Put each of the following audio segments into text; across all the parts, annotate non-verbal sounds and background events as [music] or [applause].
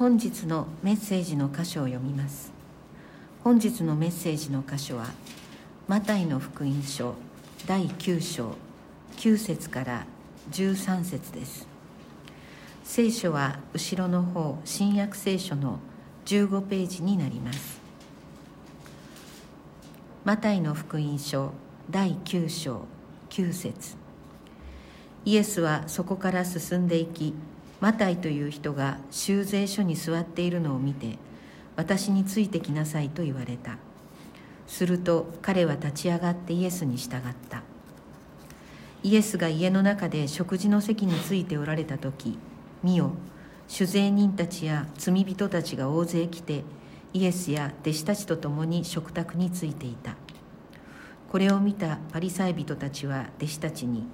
本日のメッセージの箇所を読みます。本日のメッセージの箇所はマタイの福音書第9章9節から13節です。聖書は後ろの方新約聖書の15ページになります。マタイの福音書第9章9節。イエスはそこから進んでいきマタイという人が修税所に座っているのを見て私についてきなさいと言われた。すると彼は立ち上がってイエスに従った。イエスが家の中で食事の席についておられた時見よ酒税人たちや罪人たちが大勢来てイエスや弟子たちと共に食卓についていた。これを見たパリサイ人たちは弟子たちに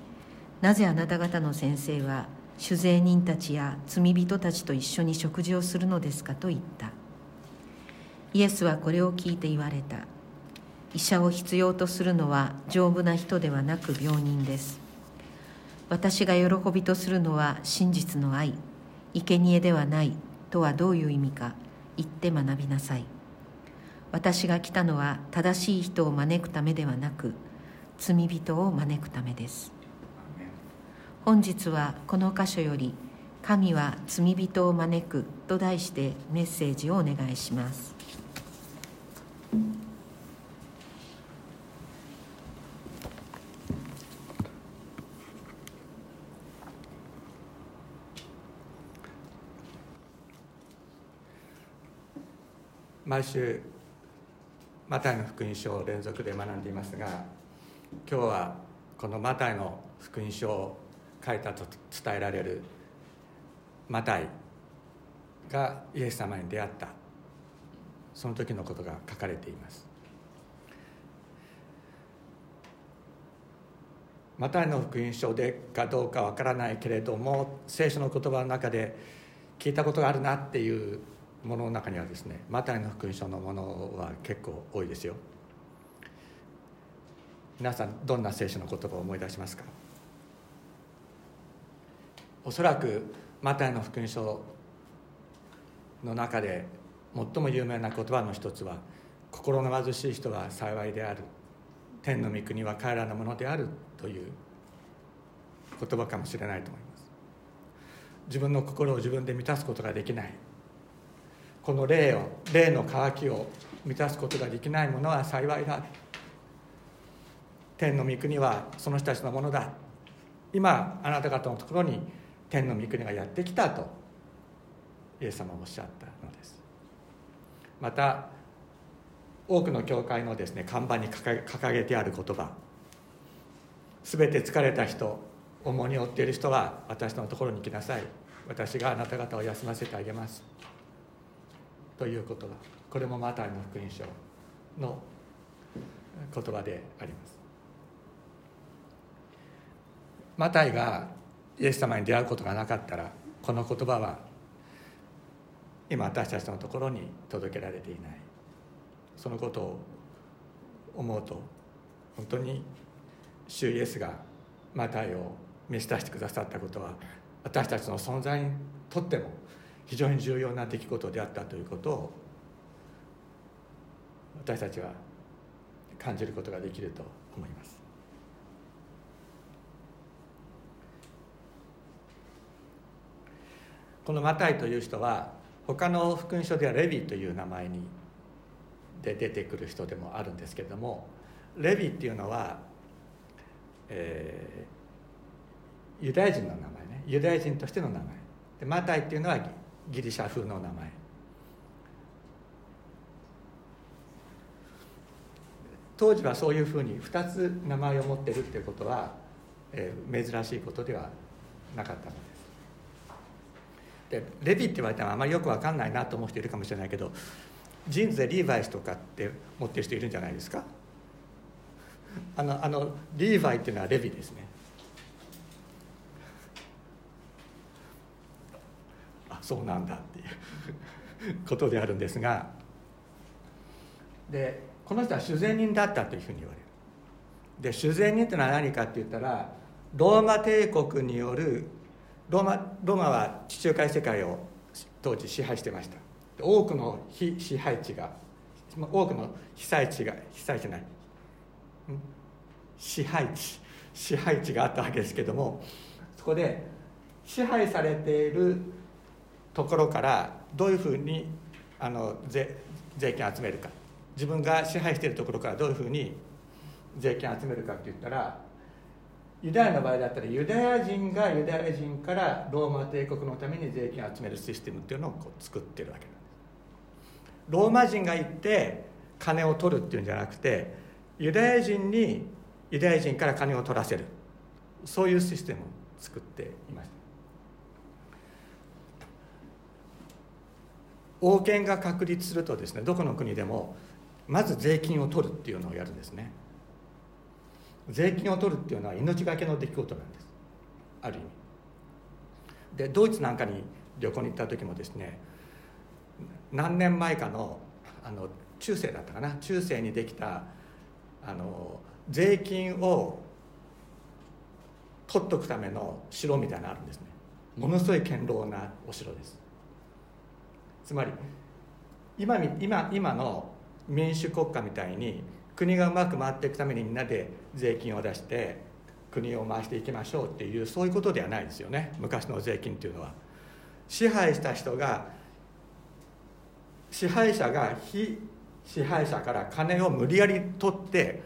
なぜあなた方の先生は酒税人たちや罪人たちと一緒に食事をするのですかと言った。イエスはこれを聞いて言われた。医者を必要とするのは丈夫な人ではなく病人です。私が喜びとするのは真実の愛。生贄ではない。とはどういう意味か。言って学びなさい。私が来たのは正しい人を招くためではなく罪人を招くためです。本日はこの箇所より「神は罪人を招く」と題してメッセージをお願いします。毎週マタイの福音書を連続で学んでいますが今日はこのマタイの福音書を書いたと伝えられるマタイがイエス様に出会った。その時のことが書かれています。マタイの福音書でかどうかわからないけれども聖書の言葉の中で聞いたことがあるなっていうものの中にはですねマタイの福音書のものは結構多いですよ。皆さんどんな聖書の言葉を思い出しますか？おそらくマタイの福音書の中で最も有名な言葉の一つは「心の貧しい人は幸いである」「天の御国は彼らのものである」という言葉かもしれないと思います。自分の心を自分で満たすことができないこの霊を霊の渇きを満たすことができないものは幸いだ。天の御国はその人たちのものだ。今あなた方のところに天の御国がやってきたとイエス様はおっしゃったのです。また多くの教会のですね看板に掲げてある言葉。全て疲れた人重荷を負っている人は私のところに来なさい。私があなた方を休ませてあげます。という言葉。これもマタイの福音書の言葉であります。マタイがイエス様に出会うことがなかったらこの言葉は今私たちのところに届けられていない。そのことを思うと本当に主イエスがマタイを召し出してくださったことは私たちの存在にとっても非常に重要な出来事であったということを私たちは感じることができると思います。このマタイという人は他の福音書ではレビという名前にで出てくる人でもあるんですけれどもレビっていうのは、えー、ユダヤ人の名前ね。ユダヤ人としての名前。でマタイっていうのはギリシャ風の名前。当時はそういうふうに2つ名前を持ってるっていうことは、えー、珍しいことではなかったのです。でレビって言われてもあまりよく分かんないなと思う人いるかもしれないけどジーンズでリーバイスとかって持ってる人いるんじゃないですか？あのあのリーバイっていうのはレビですね。あそうなんだっていう [laughs] ことであるんですがでこの人は主税人だったというふうに言われる。で主税人っていうのは何かって言ったらローマ帝国によるローマローマは地中海世界を当時支配してました。多くの非支配地が多くの被災地が被災地ない。支配地支配地があったわけですけどもそこで支配されているところからどういうふうにあの税税金を集めるか。自分が支配しているところからどういうふうに税金を集めるかって言ったらユダヤの場合だったらユダヤ人がユダヤ人からローマ帝国のために税金を集めるシステムっていうのをこう作ってるわけ。なんですローマ人が行って金を取るっていうんじゃなくてユダヤ人にユダヤ人から金を取らせる。そういうシステムを作っていました。王権が確立するとですねどこの国でもまず税金を取るっていうのをやるんですね。税金を取るっていうのは命がけの出来事なんです。ある意味。でドイツなんかに旅行に行った時もですね何年前かのあの中世だったかな。中世にできたあの税金を取っとくための城みたいなのあるんですね。ものすごい堅牢なお城です。つまり今今今の民主国家みたいに国がうまく回っていくためにみんなで税金を出して国を回していきましょうっていうそういうことではないですよね。昔の税金っていうのは。支配した人が支配者が非支配者から金を無理やり取って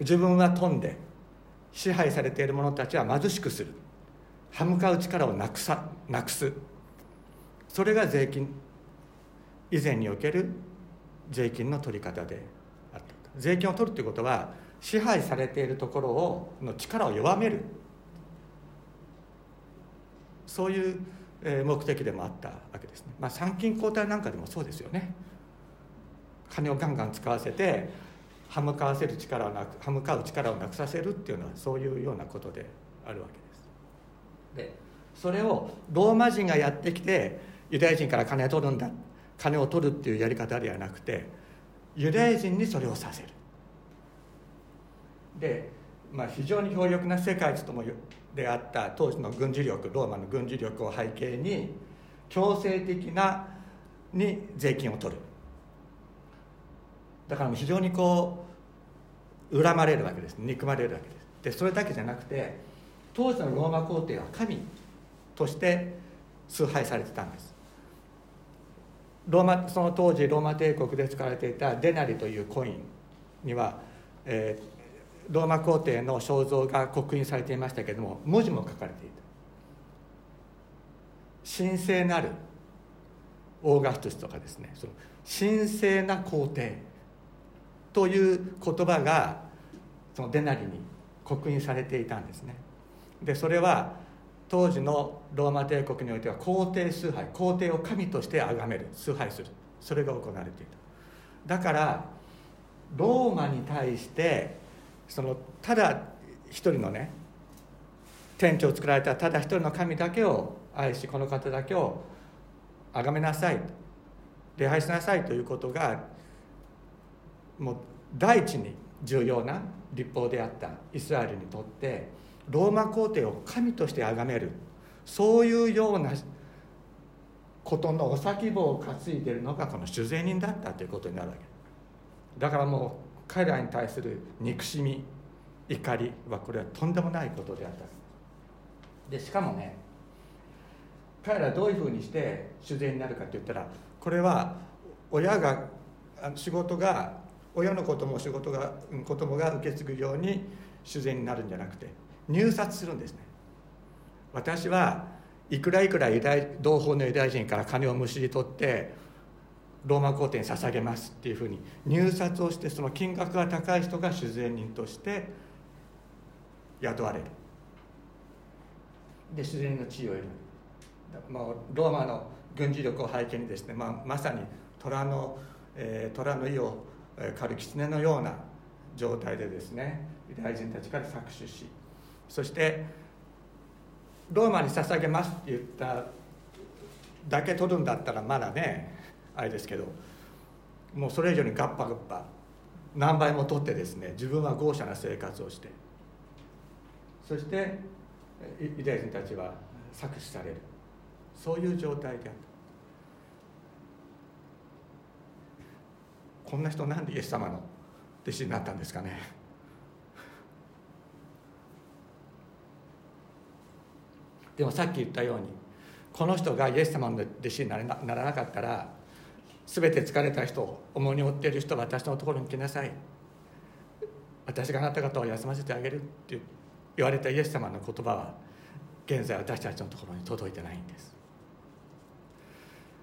自分は飛んで支配されている者たちは貧しくする。歯向かう力をなくさなくす。それが税金。以前における税金の取り方であった。税金を取るということは支配されているところをの力を弱める。そういう目的でもあったわけですね、まあ、参勤交代なんかでもそうですよね。金をガンガン使わせて歯向かわせる力をなく歯向かう力をなくさせるっていうのはそういうようなことであるわけです。でそれをローマ人がやってきてユダヤ人から金を取るんだ。金を取るっていうやり方ではなくてユダヤ人にそれをさせる。で、まあ、非常に強力な世界一ともであった当時の軍事力ローマの軍事力を背景に強制的なに税金を取る。だから非常にこう恨まれるわけです。憎まれるわけです。でそれだけじゃなくて当時のローマ皇帝は神として崇拝されてたんです。ローマその当時ローマ帝国で使われていたデナリというコインには、えー、ローマ皇帝の肖像が刻印されていましたけれども文字も書かれていた。神聖なるオーガストスとかですね。その神聖な皇帝という言葉がそのデナリに刻印されていたんですね。でそれは当時のローマ帝国においては皇帝崇拝皇帝を神として崇める崇拝するそれが行われていた。だからローマに対してそのただ一人のね天地を作られたただ一人の神だけを愛しこの方だけを崇めなさい礼拝しなさいということがもう第一に重要な立法であったイスラエルにとってローマ皇帝を神として崇めるそういうようなことのお先棒を担いでるのがこの主税人だったということになるわけ。だからもう彼らに対する憎しみ怒りはこれはとんでもないことであった。でしかもね彼らどういうふうにして主税になるかって言ったらこれは親が仕事が親のことも仕事が子供が受け継ぐように主税になるんじゃなくて入札するんですね。私はいくらいくらユダ同胞のユダヤ人から金をむしり取ってローマ皇帝に捧げますっていうふうに入札をしてその金額が高い人が主税人として雇われる。で主税人の地位を得る。もうローマの軍事力を背景にですね、まあ、まさに虎の、えー、虎の意を狩る狐のような状態でですねユダヤ人たちから搾取しそしてローマに捧げますって言っただけ取るんだったらまだねあれですけどもうそれ以上にガッパガッパ何倍も取ってですね自分は豪奢な生活をしてそしてユダヤ人たちは搾取される。そういう状態であった。こんな人なんでイエス様の？弟子になったんですかね。でもさっき言ったようにこの人がイエス様の弟子にならなかったら全て疲れた人重荷を負っている人は私のところに来なさい。私があなた方を休ませてあげるって言われたイエス様の言葉は現在私たちのところに届いてないんです。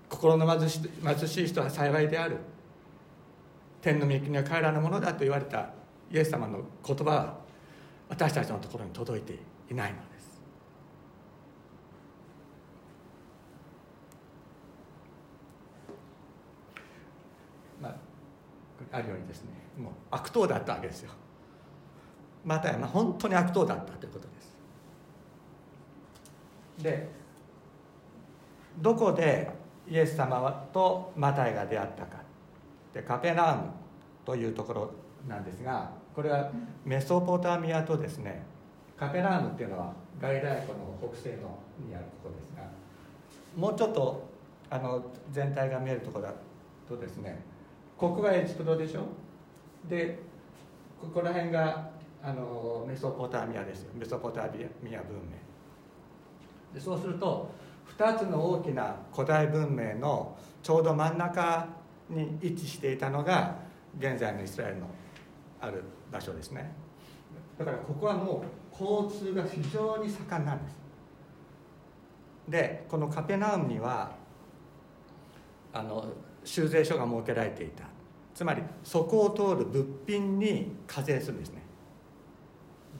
心の貧し貧しい人は幸いである。天の御国は彼らのものだと言われたイエス様の言葉は私たちのところに届いていないのです。まああるようにですねもう悪党だったわけですよ。またやまあ本当に悪党だったということです。でどこでイエス様とマタイが出会ったか。でカペナームというところなんですがこれはメソポタミアとですねカペナームっていうのはガイライ湖の北西のにあるところですがもうちょっとあの全体が見えるところだとですねここがエジプトでしょ？でここら辺があのメソポタミアです。メソポタミア文明。でそうすると2つの大きな古代文明のちょうど真ん中に位置していたのが現在のイスラエルのある場所ですね。だからここはもう交通が非常に盛んなんです。でこのカペナウムにはあの修税所が設けられていた。つまりそこを通る物品に課税するんですね。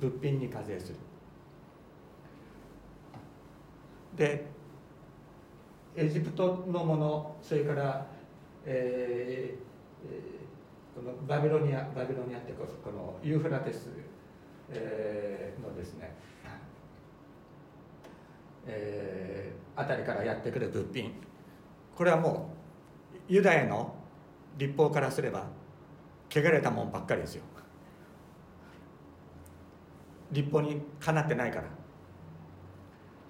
物品に課税する。でエジプトのものそれからえー、このバビロニアバビロニアってここのユーフラテス、えー、のですね、えー、あたりからやってくる物品。これはもうユダヤの立法からすれば汚れたもんばっかりですよ。立法にかなってないから。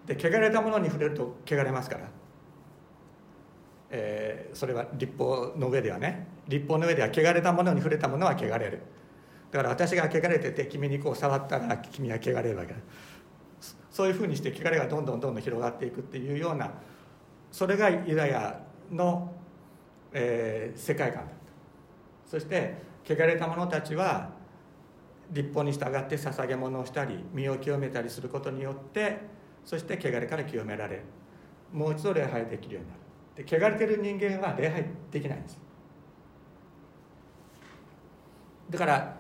で汚れたものに触れると汚れますから。えー、それは立法の上ではね。立法の上では汚れたものに触れたものは汚れる。だから私が汚れてて君にこう触ったら君は汚れるわけだ。そういうふうにして汚れがどんどんどんどん広がっていくっていうようなそれがユダヤの、えー、世界観だった。そして汚れた者たちは立法に従って捧げ物をしたり身を清めたりすることによってそして汚れから清められるもう一度礼拝できるようになる。で汚れてる人間は礼拝できないんです。だから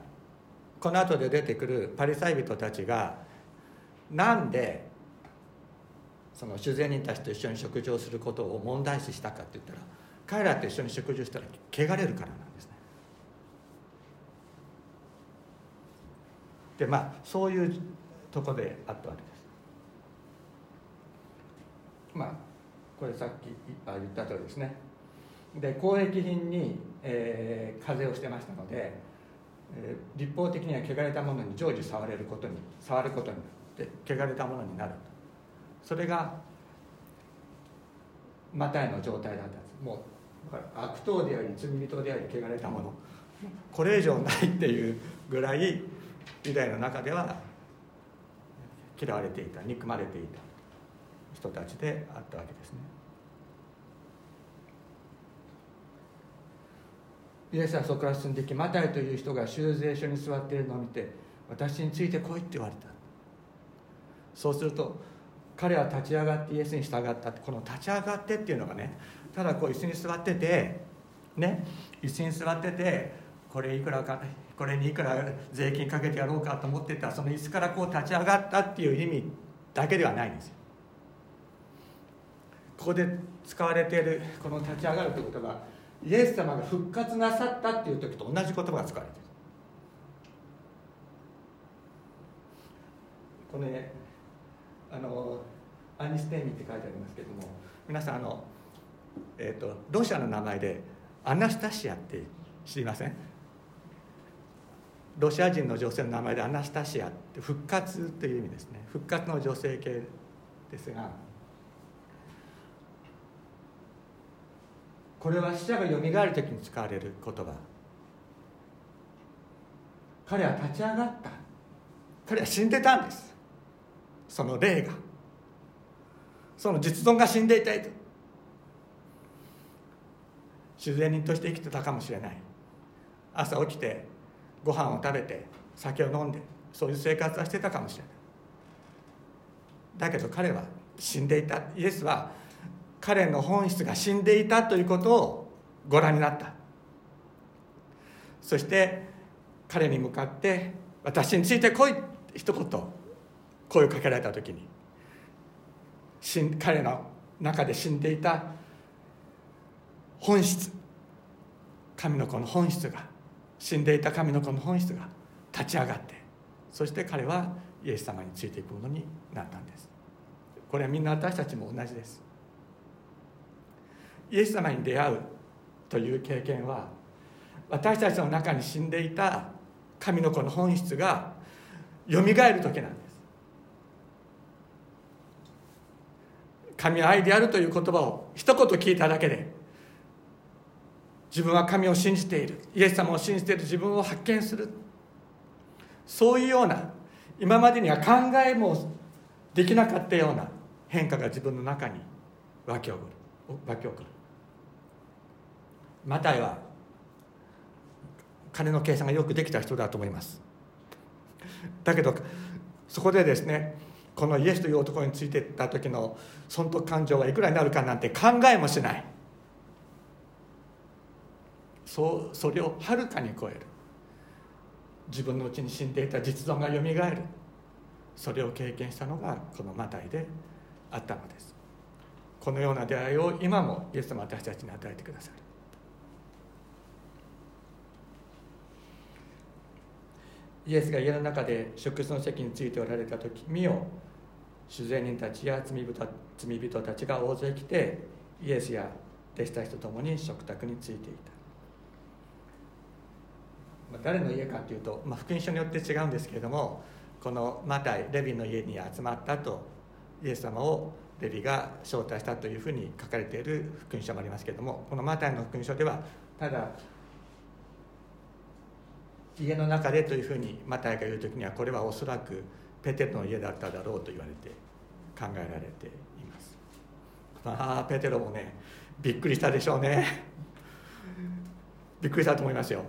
この後で出てくるパリサイ人たちがなんでその主税人たちと一緒に食事をすることを問題視したかって言ったら彼らと一緒に食事をしたら汚れるからなんですね。でまあそういうとこであったわけです。まあこれさっき言った通りですね。で交易品に、えー、課税をしてましたので、えー、立法的には汚れたものに常時触れることに触ることによって汚れたものになる。それがマタイの状態だったんです。もう悪党であり罪人であり汚れたもの。これ以上ないっていうぐらいユダヤの中では嫌われていた憎まれていた。人たちであったわけですね。イエスはそこから進んでいきマタイという人が修税所に座っているのを見て私について来いって言われた。そうすると彼は立ち上がってイエスに従ったってこの立ち上がってっていうのがねただこう椅子に座っててね椅子に座っててこれいくらかこれにいくら税金かけてやろうかと思ってたその椅子からこう立ち上がったっていう意味だけではないんですよ。ここで使われているこの立ち上がるということはイエス様が復活なさったっていう時と同じ言葉が使われている。このねあのアニステーミって書いてありますけども皆さんあの、えーと、ロシアの名前でアナスタシアって知りません？ロシア人の女性の名前でアナスタシアって復活という意味ですね。復活の女性系ですがこれは死者がよみがえる時に使われる言葉。彼は立ち上がった。彼は死んでたんです。その霊が。その実存が死んでいたいと。自然人として生きてたかもしれない。朝起きてご飯を食べて酒を飲んでそういう生活はしてたかもしれない。だけど彼は死んでいた。イエスは彼の本質が死んでいたということをご覧になった。そして彼に向かって「私について来い」一言。声をかけられた時に彼の中で死んでいた本質神の子の本質が死んでいた神の子の本質が立ち上がってそして彼はイエス様についていくものになったんです。これはみんな私たちも同じです。イエス様に出会うという経験は私たちの中に死んでいた神の子の本質がよみがえる時なんです。神は愛であるという言葉を一言聞いただけで自分は神を信じている。イエス様を信じている。自分を発見する。そういうような今までには考えもできなかったような変化が自分の中に湧き起こる。湧き起こる。マタイは金の計算がよくできた人だと思います。だけどそこでですねこのイエスという男についていった時の損得感情がいくらになるかなんて考えもしない。そうそれをはるかに超える。自分のうちに死んでいた実存がよみがえる。それを経験したのがこのマタイであったのです。このような出会いを今もイエス様私たちに与えてくださる。イエスが家の中で食事の席についておられた時見よ主税人たちや罪人罪人たちが大勢来てイエスや弟子たちと共に食卓についていた。ま誰の家かというと、まあ、福音書によって違うんですけれどもこのマタイレビの家に集まったとイエス様をレビが招待したというふうに書かれている福音書もありますけれどもこのマタイの福音書ではただ家の中でというふうにマタイが言う時にはこれはおそらくペテロの家だっただろうと言われて考えられています。まあペテロもねびっくりしたでしょうね。びっくりしたと思いますよ。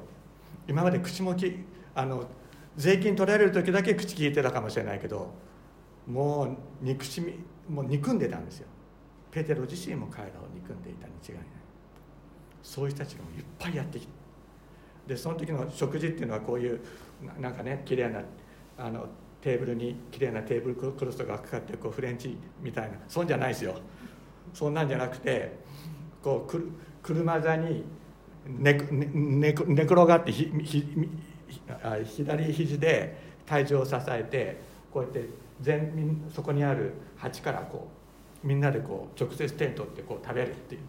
今まで口もきあの税金取られる時だけ口聞いてたかもしれないけどもう憎しみもう憎んでたんですよ。ペテロ自身も彼らを憎んでいたに違いない。そういう人たちがいっぱいやってきてでその時の食事っていうのはこういうなんかね綺麗なあのテーブルに綺麗なテーブルクロスとかかかってこうフレンチみたいなそんじゃないですよ。そんなんじゃなくてこうく車座に寝寝寝転がってひひ左肘で体重を支えてこうやって全そこにある鉢からこうみんなでこう直接手に取ってこう食べるっていう。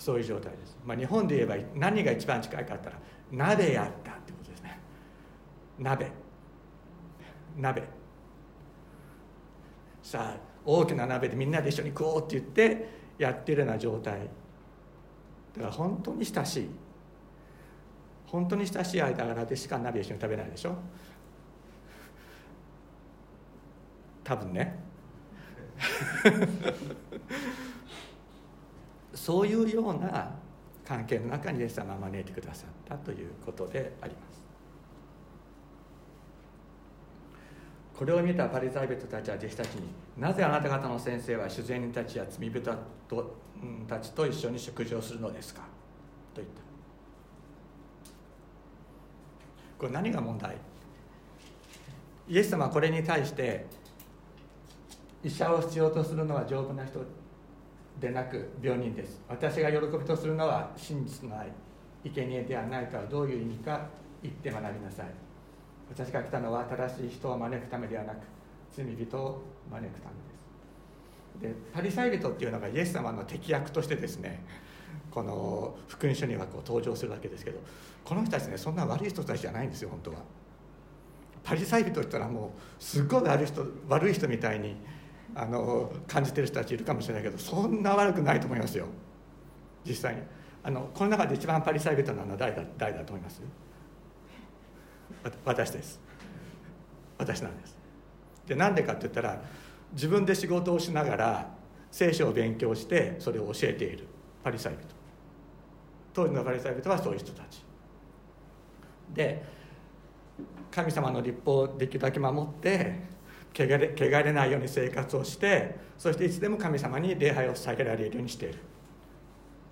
そういう状態です、まあ、日本で言えば何が一番近いかったら鍋やったってことですね。鍋。鍋。さあ大きな鍋でみんなで一緒に食おうって言ってやってるような状態。だから本当に親しい。本当に親しい間柄でしか鍋一緒に食べないでしょ。多分ね。そういうような関係の中にイエス様は招いてくださったということであります。これを見たパリサイ人たちは弟子たちになぜあなた方の先生は主税人たちや罪人たちと一緒に食事をするのですか？と言った。これ何が問題？イエス様はこれに対して医者を必要とするのは丈夫な人でなく病人です。私が喜びとするのは真実の愛生贄ではないとはどういう意味か言って学びなさい。私が来たのは正しい人を招くためではなく罪人を招くためです。でパリサイ人っていうのがイエス様の敵役としてですねこの福音書にはこう登場するわけですけどこの人たちねそんな悪い人たちじゃないんですよ本当は。パリサイ人って言ったらもうすっごい悪い人悪い人みたいにあの感じてる人たちいるかもしれないけどそんな悪くないと思いますよ。実際に。あのこの中で一番パリサイ人なのは誰だ誰だと思います？私です。私なんです。でなんでかって言ったら自分で仕事をしながら聖書を勉強してそれを教えている。パリサイ人。当時のパリサイ人はそういう人たち。で神様の立法をできるだけ守って汚れ汚れないように生活をしてそしていつでも神様に礼拝を捧げられるようにしている。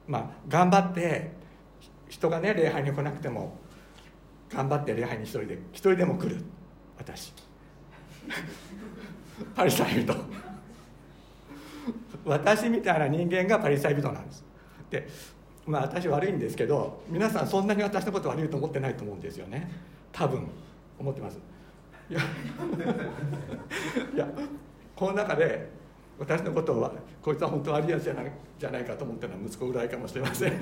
まあ頑張って人がね礼拝に来なくても頑張って礼拝に一人で一人でも来る。私。[laughs] パリサイ人。私みたいな人間がパリサイ人なんです。でまあ私悪いんですけど皆さんそんなに私のこと悪いと思ってないと思うんですよね。多分。思ってます。いや [laughs] いやこの中で私のことはこいつは本当悪いやつじゃないじゃないかと思ってるのは息子ぐらいかもしれません。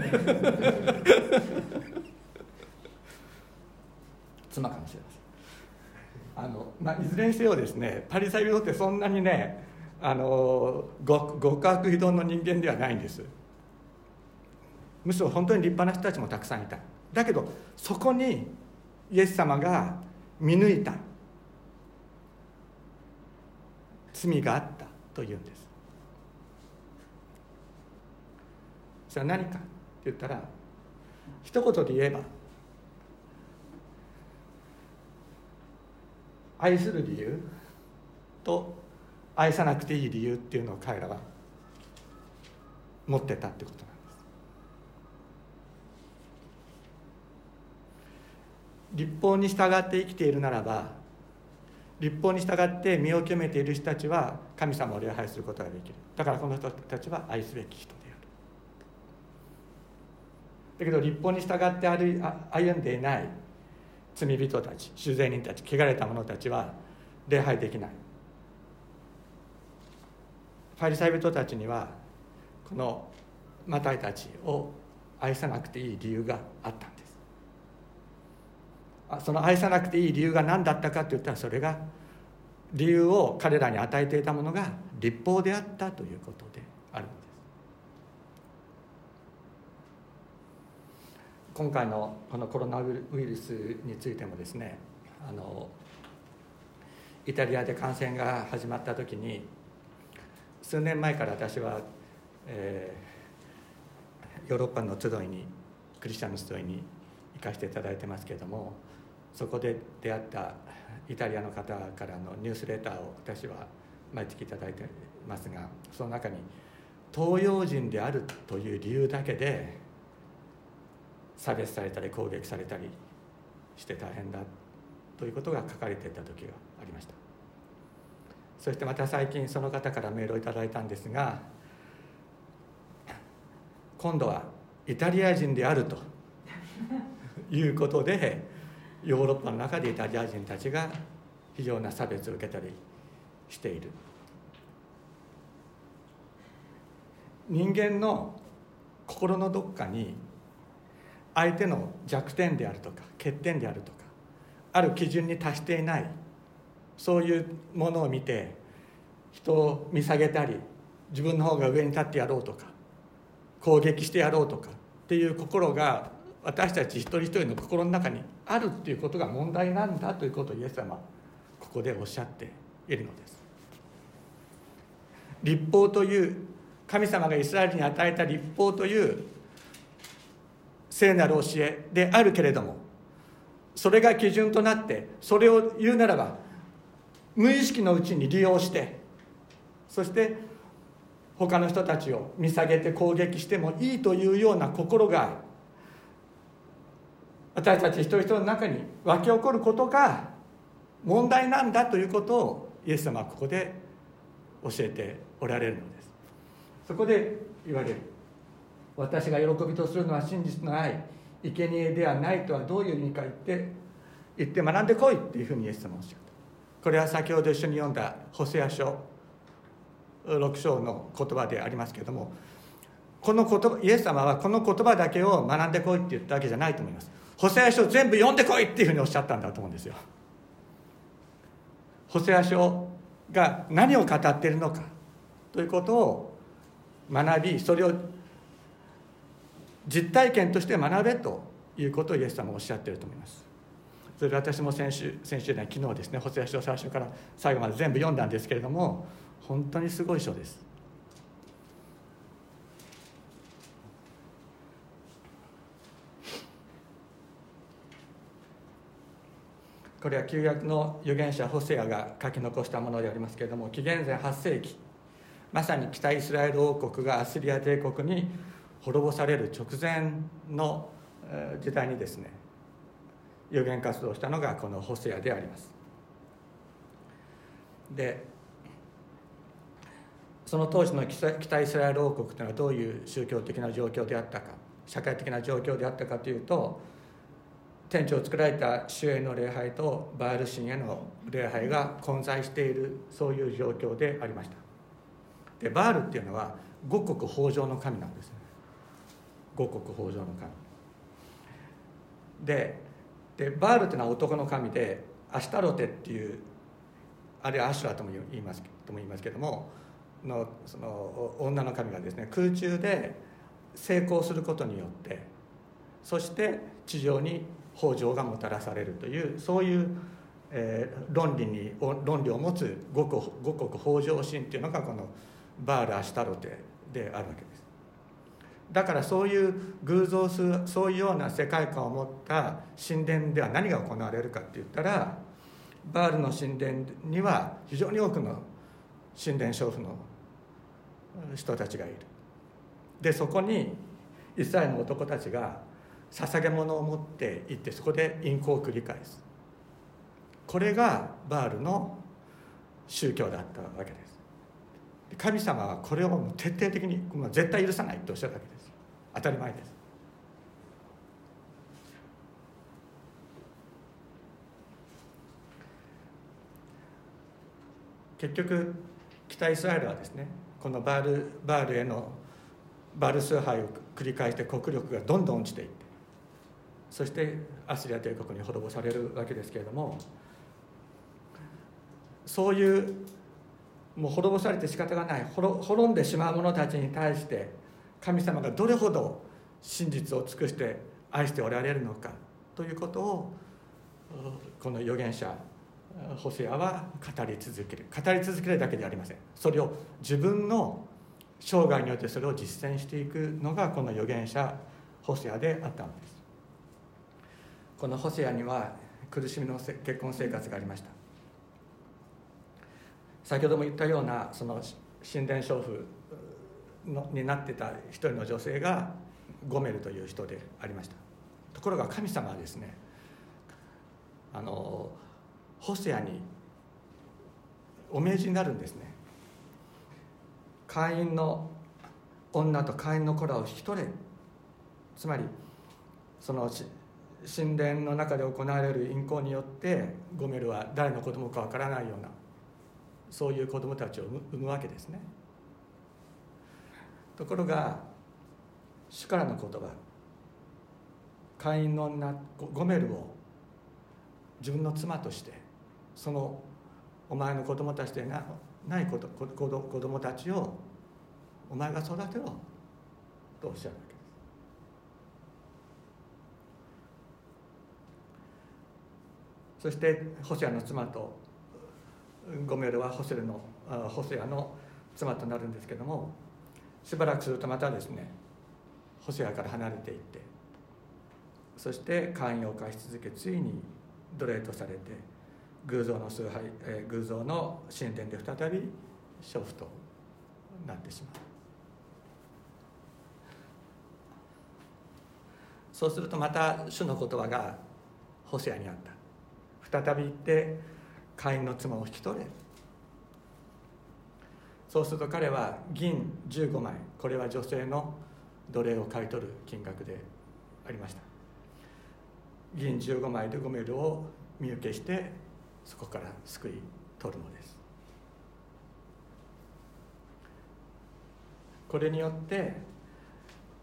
妻かもしれません。あの、まあ、いずれにせよですねパリサイ人ってそんなにねあの極極悪非道の人間ではないんです。むしろ本当に立派な人たちもたくさんいた。だけどそこにイエス様が見抜いた罪があったというんです。それは何かって言ったら一言で言えば愛する理由と愛さなくていい理由っていうのを彼らは持ってたってことなんです。立法に従って生きているならば立法に従って身を清めている人たちは神様を礼拝することができる。だからこの人たちは愛すべき人である。だけど立法に従って歩んでいない罪人たち修税人たち汚れた者たちは礼拝できない。パリサイ人たちにはこのマタイたちを愛さなくていい理由があった。その愛さなくていい理由が何だったかといったらそれが理由を彼らに与えていたものが立法であったということであるのです。今回のこのコロナウイルスについてもですねあのイタリアで感染が始まった時に数年前から私は、えー、ヨーロッパの集いにクリスチャンの集いに行かせていただいてますけれどもそこで出会ったイタリアの方からのニュースレターを私は毎月頂いてますがその中に東洋人であるという理由だけで差別されたり攻撃されたりして大変だということが書かれていた時がありました。そしてまた最近その方からメールをいただいたんですが今度はイタリア人であると。いうことでヨーロッパの中でイタリア人たちが非常な差別を受けたりしている。人間の心のどっかに相手の弱点であるとか欠点であるとかある基準に達していないそういうものを見て人を見下げたり自分の方が上に立ってやろうとか攻撃してやろうとかっていう心が私たち一人一人の心の中にあるっていうことが問題なんだということをイエス様はここでおっしゃっているのです。立法という神様がイスラエルに与えた立法という聖なる教えであるけれどもそれが基準となってそれを言うならば無意識のうちに利用してそして他の人たちを見下げて攻撃してもいいというような心が私たち一人一人の中に湧き起こることが問題なんだということをイエス様はここで教えておられるのです。そこで言われる。私が喜びとするのは真実の愛生贄ではないとはどういう意味か言って言って学んでこいっていうふうにイエス様はおっしゃった。これは先ほど一緒に読んだホセア書6章の言葉でありますけれどもこの言葉イエス様はこの言葉だけを学んでこいって言ったわけじゃないと思います。ホセア書全部読んでこいっていうふうにおっしゃったんだと思うんですよ。ホセア書が何を語っているのかということを学びそれを実体験として学べということをイエス様はおっしゃっていると思います。それで私も先週先週ね昨日ですねホセア書最初から最後まで全部読んだんですけれども本当にすごい書です。これは旧約の預言者ホセアが書き残したものでありますけれども紀元前8世紀まさに北イスラエル王国がアスリア帝国に滅ぼされる直前の時代にですね予言活動したのがこのホセアであります。でその当時の北イスラエル王国というのはどういう宗教的な状況であったか社会的な状況であったかというと天地を作られた主への礼拝とバール神への礼拝が混在しているそういう状況でありました。でバールっていうのは五穀豊穣の神なんですね。五穀豊穣の神。ででバールっていうのは男の神でアシュタロテっていうあるいはアシュラとも言いますとも言いますけどものその女の神がですね空中で成功することによってそして地上に北条がもたらされるというそういう、えー、論理に論理を持つ五穀五穀北条神っていうのがこのバール・アシュタロテであるわけです。だからそういう偶像すそういうような世界観を持った神殿では何が行われるかって言ったらバールの神殿には非常に多くの神殿娼婦の人たちがいるでそこにイスラエルの男たちが捧げ物を持って行ってそこで淫行を繰り返す。これがバールの宗教だったわけです。神様はこれを徹底的に絶対許さないとおっしゃるわけです。当たり前です。結局北イスラエルはですねこのバールバールへのバール崇拝を繰り返して国力がどんどん落ちていってそしてアスリア帝国に滅ぼされるわけですけれどもそういうもう滅ぼされて仕方がない滅んでしまう者たちに対して神様がどれほど真実を尽くして愛しておられるのかということをこの預言者ホセアは語り続ける。語り続けるだけではありません。それを自分の生涯によってそれを実践していくのがこの預言者ホセアであったのです。このホセアには苦しみの結婚生活がありました。先ほども言ったようなその神殿娼婦のになってた一人の女性がゴメルという人でありました。ところが神様はですねあのホセアにお命じになるんですね。会員の女と会員の子らを引き取れつまりその神殿の中で行われる淫行によってゴメルは誰の子供かわからないようなそういう子供たちを産むわけですね。ところが主からの言葉会員の女ゴメルを自分の妻としてそのお前の子供たちでなない子子子供たちをお前が育てろとおっしゃるわけですそしてホセアの妻とゴメルはホセルのホセアの妻となるんですけどもしばらくするとまたですねホセアから離れていってそして会員を返し続けついに奴隷とされて偶像の崇拝、えー、偶像の神殿で再び娼婦となってしまう。そうするとまた主の言葉がホセアにあった。再び行って会員の妻を引き取れ。そうすると彼は銀15枚これは女性の奴隷を買い取る金額でありました。銀15枚でゴメルを身請けしてそこから救い取るのです。これによって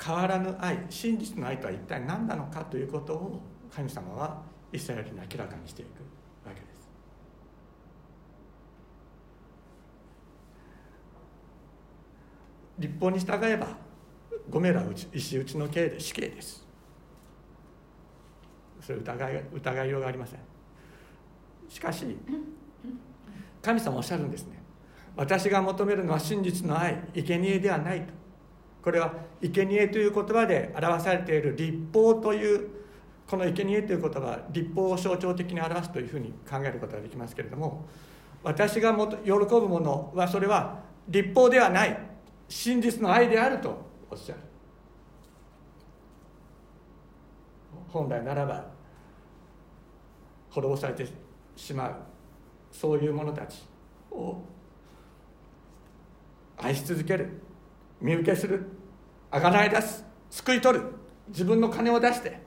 変わらぬ愛真実の愛とは一体何なのかということを神様はイスラエルに明らかにしていくわけです。立法に従えばゴメラ石打ちの刑で死刑です。それ疑い疑いようがありません。しかし神様おっしゃるんですね。私が求めるのは真実の愛生贄ではないと。これは生贄という言葉で表されている立法というこの生贄という言葉は立法を象徴的に表すというふうに考えることができますけれども私がもと喜ぶものはそれは立法ではない真実の愛であるとおっしゃる。本来ならば滅ぼされてしまうそういう者たちを愛し続ける身請けするあがない出す救い取る自分の金を出して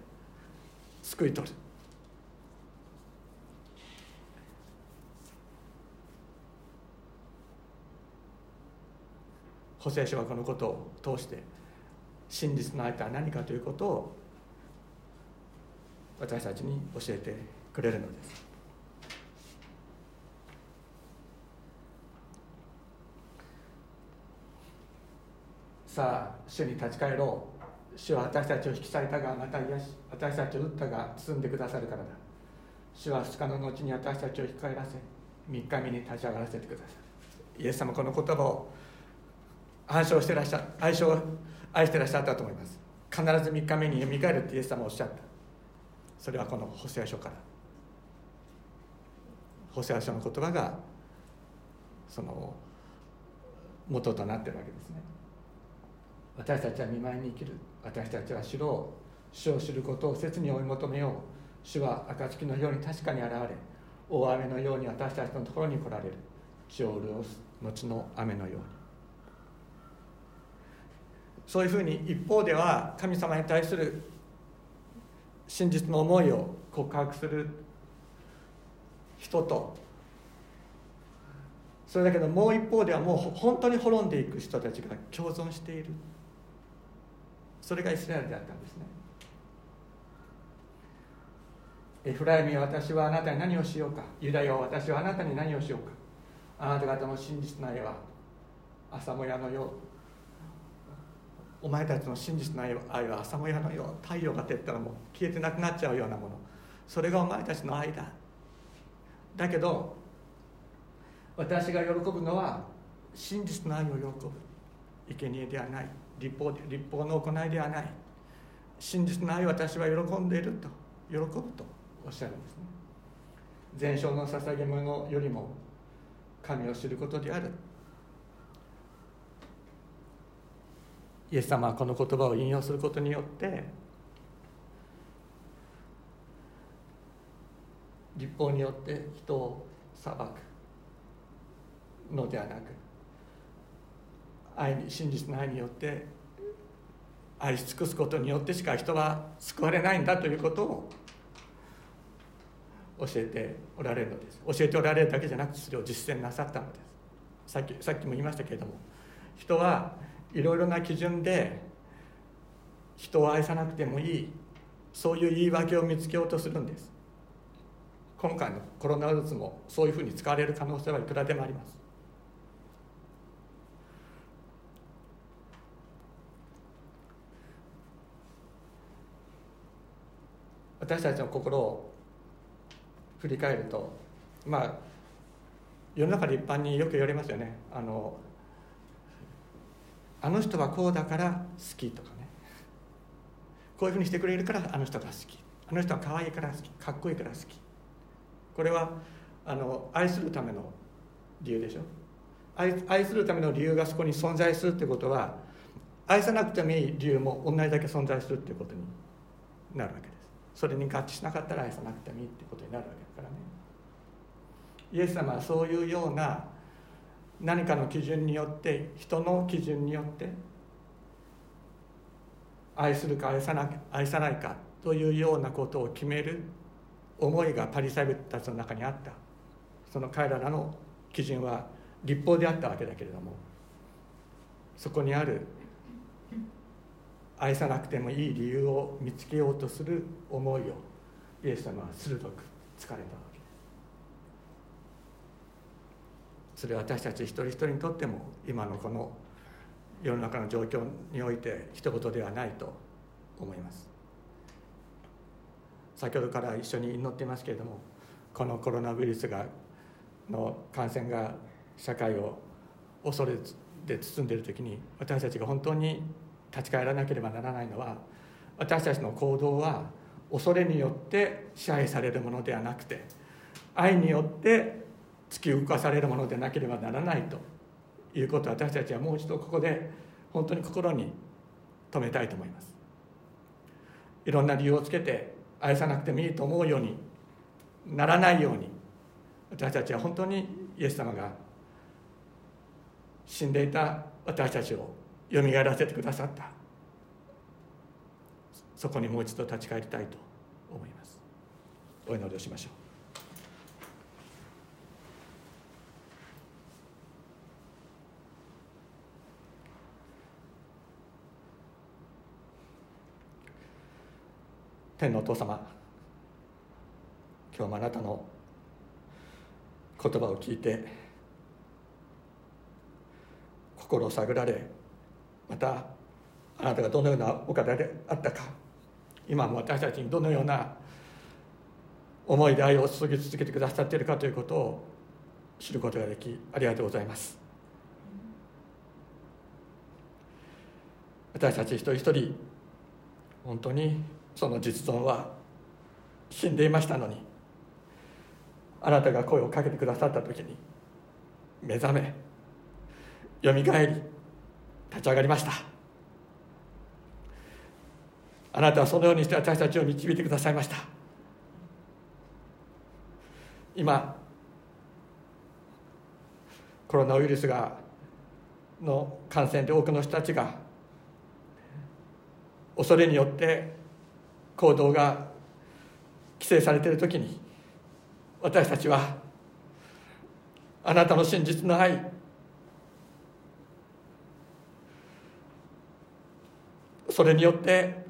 救い取る。補正書はこのことを通して真実の愛とは何かということを私たちに教えてくれるのです。さあ主に立ち返ろう。主は私たちを引き裂いたがまた癒し私たちを打ったが包んでくださるからだ。主は2日の後に私たちを引き返らせ3日目に立ち上がらせてくださいイエス様この言葉を暗唱してらっしゃ愛称愛してらっしゃったと思います。必ず3日目によみがえるってイエス様おっしゃった。それはこの補正書から。補正書の言葉がその元となってるわけですね。私たちは見舞いに生きる。私たちは知ろう主を知ることを切に追い求めよう。主は暁のように確かに現れ大雨のように私たちのところに来られる。地を潤す後の雨のように。そういうふうに一方では神様に対する真実の思いを告白する人とそれだけどもう一方ではもう本当に滅んでいく人たちが共存している。それがイスラエルであったんですね。エフライミは私はあなたに何をしようか。ユダヤは私はあなたに何をしようか。あなた方の真実の愛は朝もやのよう。お前たちの真実の愛は朝もやのよう。太陽が照ったらもう消えてなくなっちゃうようなもの。それがお前たちの愛だ。だけど私が喜ぶのは真実の愛を喜ぶ。生贄ではない。立法立法の行いではない。真実の愛を私は喜んでいると喜ぶとおっしゃるんですね。全焼の捧げ物よりも神を知ることである。イエス様はこの言葉を引用することによって立法によって人を裁くのではなく愛に真実の愛によって愛し尽くすことによってしか人は救われないんだということを教えておられるのです。教えておられるだけじゃなくてそれを実践なさったのです。さっきさっきも言いましたけれども人はいろいろな基準で人を愛さなくてもいいそういう言い訳を見つけようとするんです。今回のコロナウイルスもそういうふうに使われる可能性はいくらでもあります。私たちの心を振り返るとまあ世の中で一般によく言われますよね。あのあの人はこうだから好きとかね。こういうふうにしてくれるからあの人が好き。あの人は可愛いから好き。かっこいいから好き。これはあの愛するための理由でしょ。愛愛するための理由がそこに存在するってことは愛さなくてもいい理由も同じだけ存在するっていうことになるわけです。それに合致しなかったら愛さなくてもいいってことになるわけだからね。イエス様はそういうような何かの基準によって人の基準によって愛するか愛さな愛さないかというようなことを決める思いがパリサイ人たちの中にあった。その彼らの基準は立法であったわけだけれどもそこにある愛さなくてもいい理由を見つけようとする思いをイエス様は鋭く疲れた。わけですそれは私たち一人一人にとっても今のこの世の中の状況において一言ではないと思います。先ほどから一緒に祈っていますけれどもこのコロナウイルスがの感染が社会を恐れで包んでいる時に私たちが本当に立ち返らなければならないのは私たちの行動は恐れによって支配されるものではなくて愛によって突き動かされるものでなければならないということを私たちはもう一度ここで本当に心に留めたいと思います。いろんな理由をつけて愛さなくてもいいと思うようにならないように私たちは本当にイエス様が死んでいた私たちをよみがえらせてくださった。そこにもう一度立ち返りたいと思います。お祈りをしましょう。天のお父様今日もあなたの言葉を聞いて心を探られまたあなたがどのようなお方であったか今も私たちにどのような思いで愛を注ぎ続けてくださっているかということを知ることができありがとうございます。私たち一人一人本当にその実存は死んでいましたのにあなたが声をかけてくださった時に目覚めよみがえり立ち上がりました。あなたはそのようにして私たちを導いてくださいました。今コロナウイルスがの感染で多くの人たちが恐れによって行動が規制されている時に私たちはあなたの真実の愛それによって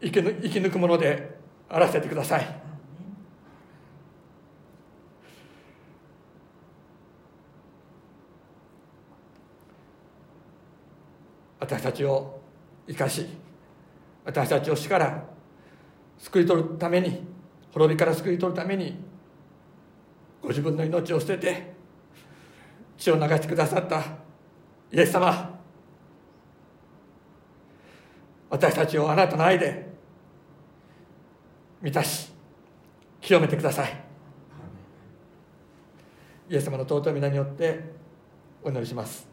生き生き抜くものであらせてください。私たちを生かし私たちを死から救い取るために滅びから救い取るためにご自分の命を捨てて血を流してくださったイエス様私たちをあなたの愛で満たし清めてくださいイエス様の尊い皆によってお祈りします。